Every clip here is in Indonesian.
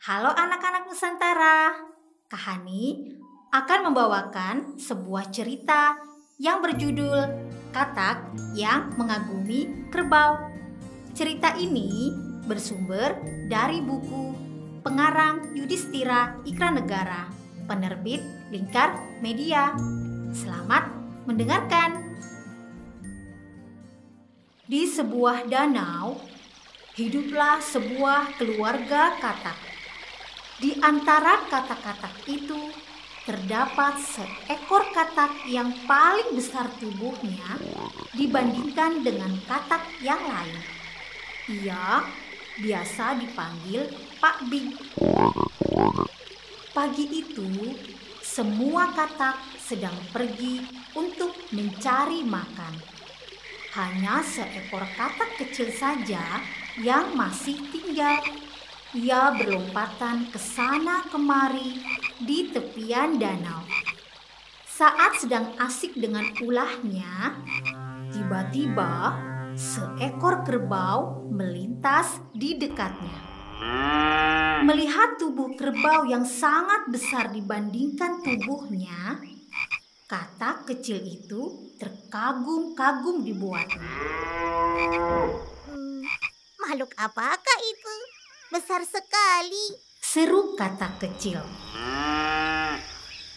Halo anak-anak Nusantara. Kahani akan membawakan sebuah cerita yang berjudul Katak yang Mengagumi Kerbau. Cerita ini bersumber dari buku Pengarang Yudhistira Ikra Negara, penerbit Lingkar Media. Selamat mendengarkan. Di sebuah danau, hiduplah sebuah keluarga katak. Di antara katak-katak itu, terdapat seekor katak yang paling besar tubuhnya dibandingkan dengan katak yang lain. Ia biasa dipanggil Pak Big. Pagi itu, semua katak sedang pergi untuk mencari makan. Hanya seekor katak kecil saja yang masih tinggal. Ia berlompatan ke sana kemari di tepian danau. Saat sedang asik dengan ulahnya, tiba-tiba seekor kerbau melintas di dekatnya. Melihat tubuh kerbau yang sangat besar dibandingkan tubuhnya, katak kecil itu terkagum-kagum dibuatnya. Hmm, makhluk apakah itu? Besar sekali. Seru katak kecil.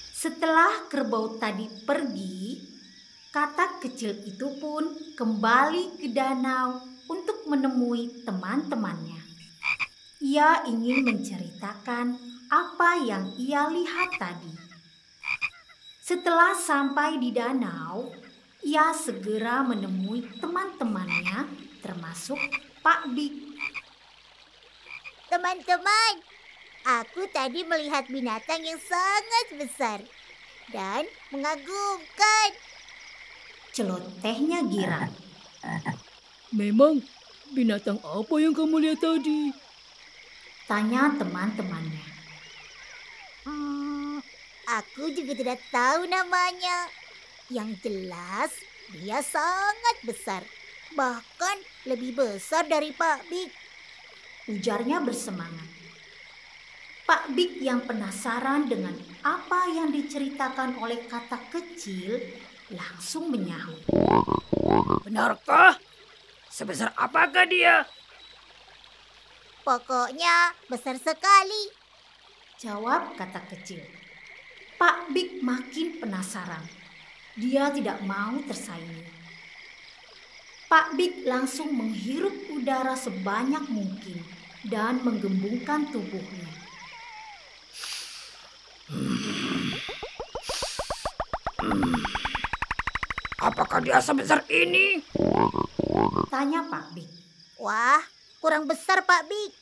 Setelah kerbau tadi pergi, katak kecil itu pun kembali ke danau untuk menemui teman-temannya. Ia ingin menceritakan apa yang ia lihat tadi. Setelah sampai di danau, ia segera menemui teman-temannya termasuk Pak Big. Teman-teman, aku tadi melihat binatang yang sangat besar dan mengagumkan. Celotehnya girang. Memang binatang apa yang kamu lihat tadi? Tanya teman-temannya. Hmm, aku juga tidak tahu namanya. Yang jelas, dia sangat besar. Bahkan lebih besar dari Pak Big. Ujarnya bersemangat. Pak Big yang penasaran dengan apa yang diceritakan oleh kata kecil langsung menyahut. Benarkah? Sebesar apakah dia? Pokoknya besar sekali. Jawab kata kecil. Pak Big makin penasaran. Dia tidak mau tersaingi. Pak Big langsung menghirup udara sebanyak mungkin dan menggembungkan tubuhnya. Apakah dia sebesar ini? Tanya Pak Big. Wah, kurang besar Pak Big.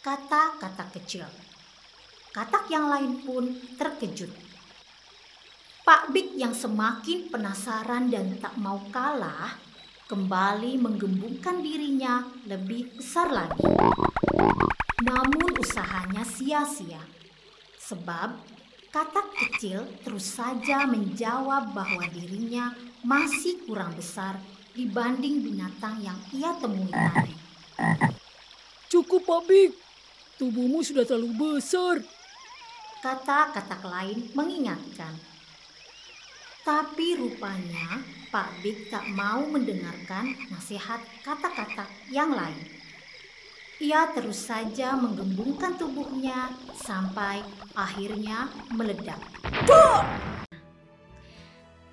Kata-kata kecil. Katak yang lain pun terkejut. Pak Big yang semakin penasaran dan tak mau kalah, kembali menggembungkan dirinya lebih besar lagi. Namun usahanya sia-sia, sebab katak kecil terus saja menjawab bahwa dirinya masih kurang besar dibanding binatang yang ia temui tadi. Cukup, Pak Big. Tubuhmu sudah terlalu besar. Kata katak lain mengingatkan. Tapi rupanya Pak Big tak mau mendengarkan nasihat kata-kata yang lain. Ia terus saja menggembungkan tubuhnya sampai akhirnya meledak.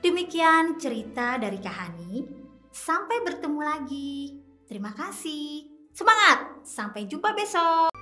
Demikian cerita dari Kahani. Sampai bertemu lagi. Terima kasih. Semangat! Sampai jumpa besok.